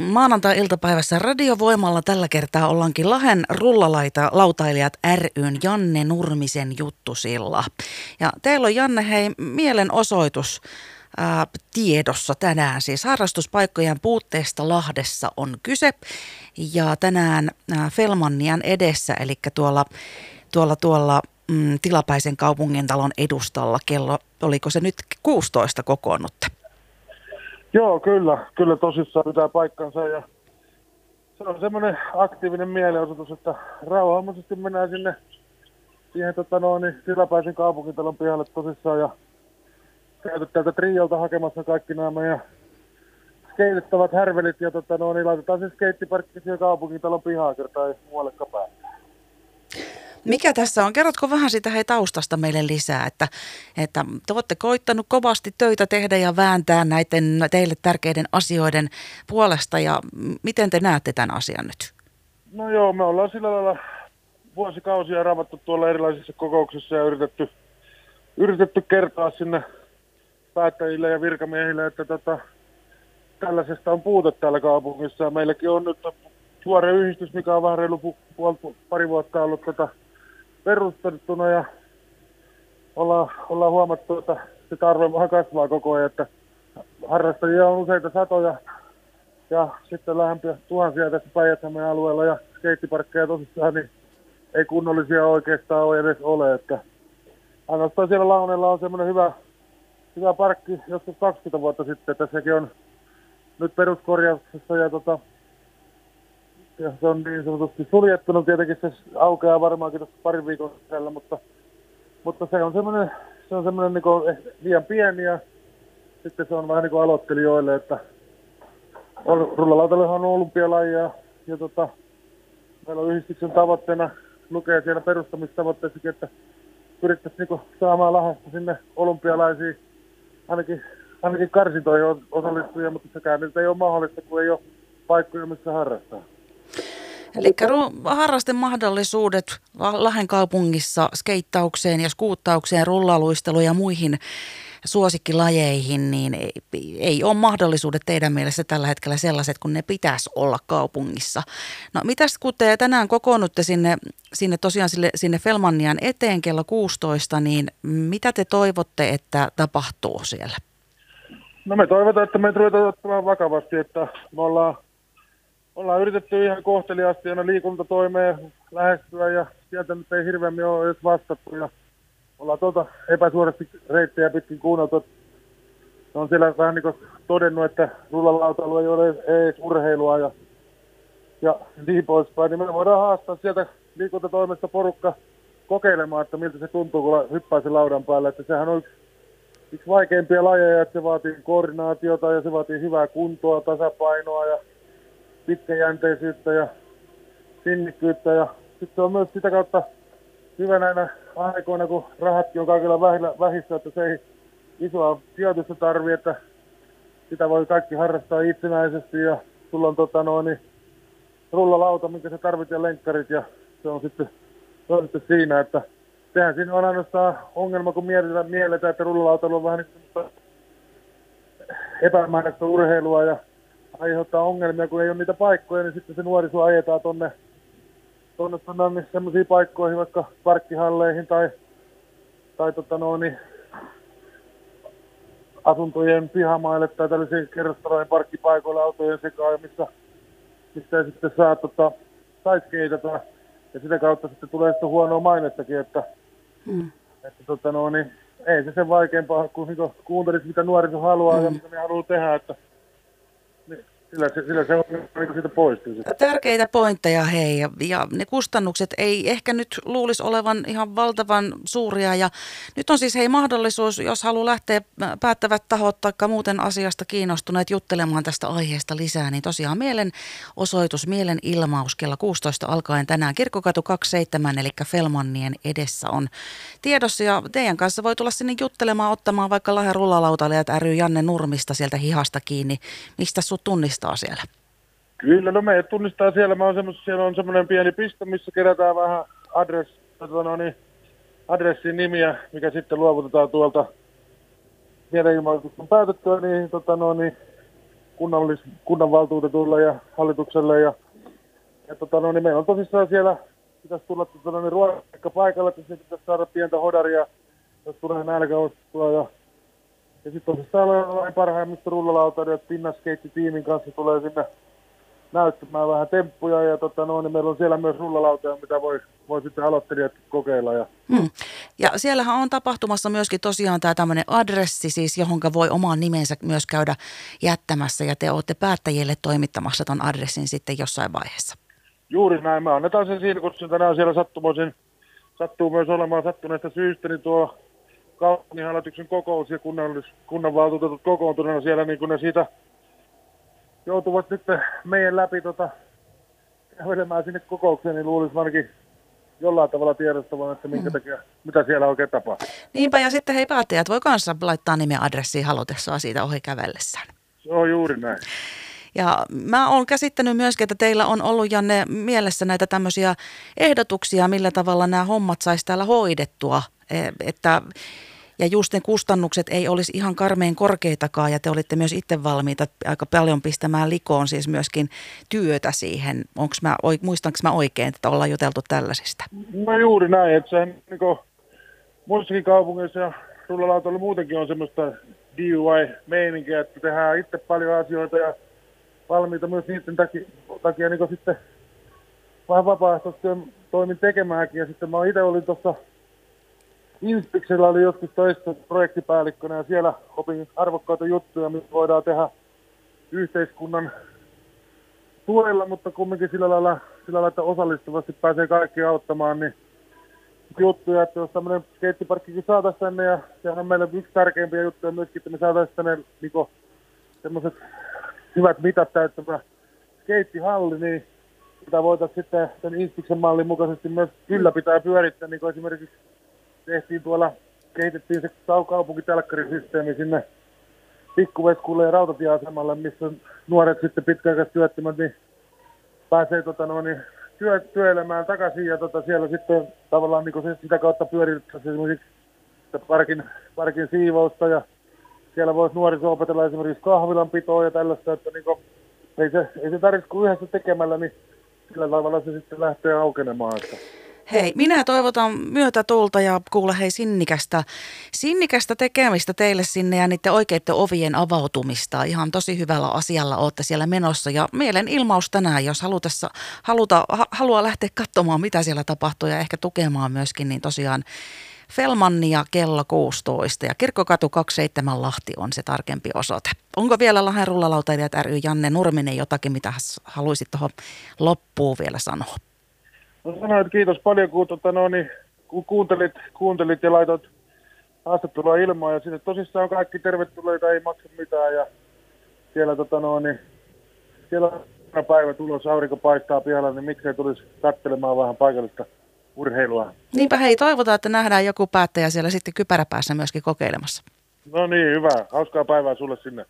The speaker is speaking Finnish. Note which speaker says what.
Speaker 1: Maanantai-iltapäivässä radiovoimalla tällä kertaa ollaankin Lahen rullalaita lautailijat ryn Janne Nurmisen juttusilla. Ja teillä on Janne hei mielenosoitus ää, tiedossa tänään. Siis harrastuspaikkojen puutteesta Lahdessa on kyse. Ja tänään ää, Felmannian edessä, eli tuolla, tuolla, tuolla mm, tilapäisen kaupungintalon edustalla kello, oliko se nyt 16 kokoonnutte?
Speaker 2: Joo, kyllä. Kyllä tosissaan pitää paikkansa ja se on semmoinen aktiivinen mielenosoitus, että rauhallisesti mennään sinne siihen tota noin, niin kaupunkitalon pihalle tosissaan ja käyty täältä Triolta hakemassa kaikki nämä meidän skeitettavat härvelit ja tota noin, niin laitetaan se skeittiparkki siihen kaupunkitalon pihaan kertaa ei muuallekaan päästä.
Speaker 1: Mikä tässä on? Kerrotko vähän sitä hei taustasta meille lisää, että, että te olette koittanut kovasti töitä tehdä ja vääntää näiden teille tärkeiden asioiden puolesta ja miten te näette tämän asian nyt?
Speaker 2: No joo, me ollaan sillä lailla vuosikausia ravattu tuolla erilaisissa kokouksissa ja yritetty, yritetty kertoa sinne päättäjille ja virkamiehille, että tota, tällaisesta on puute täällä kaupungissa. Meilläkin on nyt tuore yhdistys, mikä on vähän reilu pu- pari vuotta ollut tota, perustettuna ja ollaan, ollaan huomattu, että se tarve vähän kasvaa koko ajan, että harrastajia on useita satoja ja sitten lähempiä tuhansia tässä päijät alueella ja skeittiparkkeja tosissaan, niin ei kunnollisia oikeastaan ole edes ole, että ainoastaan siellä Launella on semmoinen hyvä, hyvä parkki joskus 20 vuotta sitten, että sekin on nyt peruskorjauksessa ja tota, se on niin sanotusti suljettuna. Tietenkin se aukeaa varmaankin tuossa parin viikon sisällä, mutta, mutta se on semmoinen, se on semmoinen niin liian pieni ja sitten se on vähän niin kuin aloittelijoille, että rullalautalle on olympialaji ja, ja tota, meillä on yhdistyksen tavoitteena lukee siellä perustamistavoitteessakin, että pyrittäisiin niin saamaan lahasta sinne olympialaisiin ainakin, ainakin karsintoihin osallistujia, mutta sekään nyt ei ole mahdollista, kun ei ole paikkoja, missä harrastaa.
Speaker 1: Eli harrasten mahdollisuudet Lahden kaupungissa skeittaukseen ja skuuttaukseen, rullaluisteluun ja muihin suosikkilajeihin, niin ei, ei ole mahdollisuudet teidän mielessä tällä hetkellä sellaiset, kun ne pitäisi olla kaupungissa. No mitäs kun te tänään kokoonnutte sinne, sinne tosiaan sille, sinne Felmannian eteen kello 16, niin mitä te toivotte, että tapahtuu siellä?
Speaker 2: No me toivotaan, että me ruvetaan ottamaan vakavasti, että me ollaan ollaan yritetty ihan kohteliaasti aina liikuntatoimeen lähestyä ja sieltä nyt ei hirveämmin ole edes vastattu. Ja ollaan tuota epäsuorasti reittejä pitkin kuunneltu. Se on siellä vähän niin kuin todennut, että rullalautailu ei ole edes urheilua ja, ja niin poispäin. Niin me voidaan haastaa sieltä liikuntatoimesta porukka kokeilemaan, että miltä se tuntuu, kun hyppää sen laudan päälle. Että sehän on yksi, yksi vaikeimpia lajeja, että se vaatii koordinaatiota ja se vaatii hyvää kuntoa, tasapainoa ja pitkäjänteisyyttä ja sinnikkyyttä. Ja sitten on myös sitä kautta hyvä näinä aikoina, kun rahatkin on kaikilla vähissä, että se ei isoa sijoitusta tarvi, että sitä voi kaikki harrastaa itsenäisesti. Ja sulla on tota noin, niin rullalauta, minkä sä tarvitset ja lenkkarit ja se on sitten, se on sitten siinä, että sehän siinä on ainoastaan ongelma, kun mietitään, mielletään, että rullalautailu on vähän niin epämääräistä urheilua ja aiheuttaa ongelmia, kun ei ole niitä paikkoja, niin sitten se nuoriso ajetaan tonne, tonne, tonne semmoisiin paikkoihin, vaikka parkkihalleihin tai, tai tota no, niin, asuntojen pihamaille tai tällaisiin kerrostalojen parkkipaikoille autojen sekaan, missä, missä ei sitten saa tota, saiskeitata. Ja sitä kautta sitten tulee sitten huonoa mainettakin, että, mm. että tota no, niin, ei se sen vaikeampaa, kun niin kuuntelit, mitä nuoriso haluaa mm. ja mitä ne haluaa tehdä, että Smith Sillä se, sillä se on niin siitä poistuu.
Speaker 1: Tärkeitä pointteja hei ja, ja ne kustannukset ei ehkä nyt luulisi olevan ihan valtavan suuria. Ja nyt on siis hei mahdollisuus, jos haluaa lähteä päättävät tahot tai muuten asiasta kiinnostuneet juttelemaan tästä aiheesta lisää, niin tosiaan mielenosoitus, mielen ilmaus kello 16 alkaen tänään. Kirkkokatu 27 eli Felmannien edessä on tiedossa. Ja teidän kanssa voi tulla sinne juttelemaan, ottamaan vaikka Lahden rullalautailijat ry Janne Nurmista sieltä hihasta kiinni, mistä sut tunnistaa tunnistaa siellä?
Speaker 2: Kyllä, no meidät tunnistaa siellä. Mä on siellä on semmoinen pieni piste, missä kerätään vähän adress, tota no niin, adressin nimiä, mikä sitten luovutetaan tuolta mielenilmoituksen päätettyä, niin, tota no, niin kunnallis, kunnanvaltuutetulle ja hallitukselle. Ja, ja tota, no, niin meillä on tosissaan siellä, pitäisi tulla tota, no, niin ruoka paikalle, että sitten pitäisi saada pientä hodaria, jos tulee nälkäostua. Ja, ja sitten tosissaan ollaan parhaimmista rullalautaiden pinnaskeitti-tiimin kanssa tulee sinne näyttämään vähän temppuja ja tota, no, niin meillä on siellä myös rullalautoja, mitä voi, voi sitten aloittelijat kokeilla. Ja...
Speaker 1: Hmm. ja siellähän on tapahtumassa myöskin tosiaan tämä tämmöinen adressi, siis johonka voi oman nimensä myös käydä jättämässä ja te olette päättäjille toimittamassa ton adressin sitten jossain vaiheessa.
Speaker 2: Juuri näin, mä annetaan sen siinä, kun tänään siellä sattumoisin, sattuu myös olemaan sattuneesta syystä, niin tuo kaupunginhallituksen kokous ja kunnanvaltuutetut kokoontuneena siellä, niin kun ne siitä joutuvat nyt meidän läpi tota, kävelemään sinne kokoukseen, niin luulisi ainakin jollain tavalla tiedostavan, että minkä mm. takia, mitä siellä oikein tapahtuu.
Speaker 1: Niinpä, ja sitten hei päättäjät voi kanssa laittaa nimen adressiin halutessaan siitä ohi kävellessään.
Speaker 2: Se on juuri näin.
Speaker 1: Ja mä oon käsittänyt myöskin, että teillä on ollut Janne mielessä näitä tämmöisiä ehdotuksia, millä tavalla nämä hommat saisi täällä hoidettua. E, että ja just ne kustannukset ei olisi ihan karmeen korkeitakaan ja te olitte myös itse valmiita aika paljon pistämään likoon siis myöskin työtä siihen. Onks mä, muistanko mä oikein, että ollaan juteltu tällaisista?
Speaker 2: No juuri näin, että se niin kuin, muissakin kaupungeissa ja rullalautalla muutenkin on semmoista DUI-meininkiä, että tehdään itse paljon asioita ja valmiita myös niiden takia, takia niin sitten vähän vapaaehtoistyön toimin tekemäänkin. Ja sitten mä itse olin tuossa Inspiksellä oli joskus toista projektipäällikkönä ja siellä opin arvokkaita juttuja, mitä voidaan tehdä yhteiskunnan tuella, mutta kumminkin sillä lailla, sillä lailla että osallistuvasti pääsee kaikki auttamaan, niin juttuja, että jos tämmöinen skeittiparkkikin saataisiin tänne, ja sehän on meille yksi tärkeimpiä juttuja myöskin, että me saataisiin tänne niin semmoiset hyvät mitat täyttävä skeittihalli, niin sitä voitaisiin sitten sen Inspiksen mallin mukaisesti myös ylläpitää ja pyörittää, niin kuin esimerkiksi tehtiin tuolla, kehitettiin se kaupunkitelkkarisysteemi sinne pikkuveskulle ja rautatieasemalle, missä nuoret sitten pitkäaikaistyöttömät niin pääsee tota, no, niin, työ, työelämään takaisin ja tota, siellä sitten tavallaan niin se, sitä kautta pyöritetään esimerkiksi parkin, parkin siivousta ja siellä voisi nuoriso opetella esimerkiksi kahvilanpitoa ja tällaista, että niin kuin, ei se, ei se tarvitse kuin yhdessä tekemällä, niin sillä tavalla se sitten lähtee aukenemaan. Että.
Speaker 1: Hei, minä toivotan myötätulta ja kuule hei sinnikästä, sinnikästä tekemistä teille sinne ja niiden oikeiden ovien avautumista. Ihan tosi hyvällä asialla olette siellä menossa ja mielen ilmaus tänään, jos halutessa, haluta, ha, haluaa lähteä katsomaan mitä siellä tapahtuu ja ehkä tukemaan myöskin, niin tosiaan Felmannia kello 16 ja Kirkkokatu 27 Lahti on se tarkempi osoite. Onko vielä Lahden rullalautailijat ry Janne Nurminen jotakin, mitä haluaisit tuohon loppuun vielä sanoa?
Speaker 2: No sanoin, että kiitos paljon, kun, tota, no, niin, kun kuuntelit, kuuntelit ja laitoit haastattelua ilmaa. Ja sinne tosissaan kaikki tervetulleita, ei maksa mitään. Ja siellä, tota, no, niin, siellä on päivä tulos, aurinko paistaa pihalla, niin miksei tulisi katselemaan vähän paikallista urheilua.
Speaker 1: Niinpä hei, toivotaan, että nähdään joku päättäjä siellä sitten kypäräpäässä myöskin kokeilemassa.
Speaker 2: No niin, hyvä. Hauskaa päivää sulle sinne.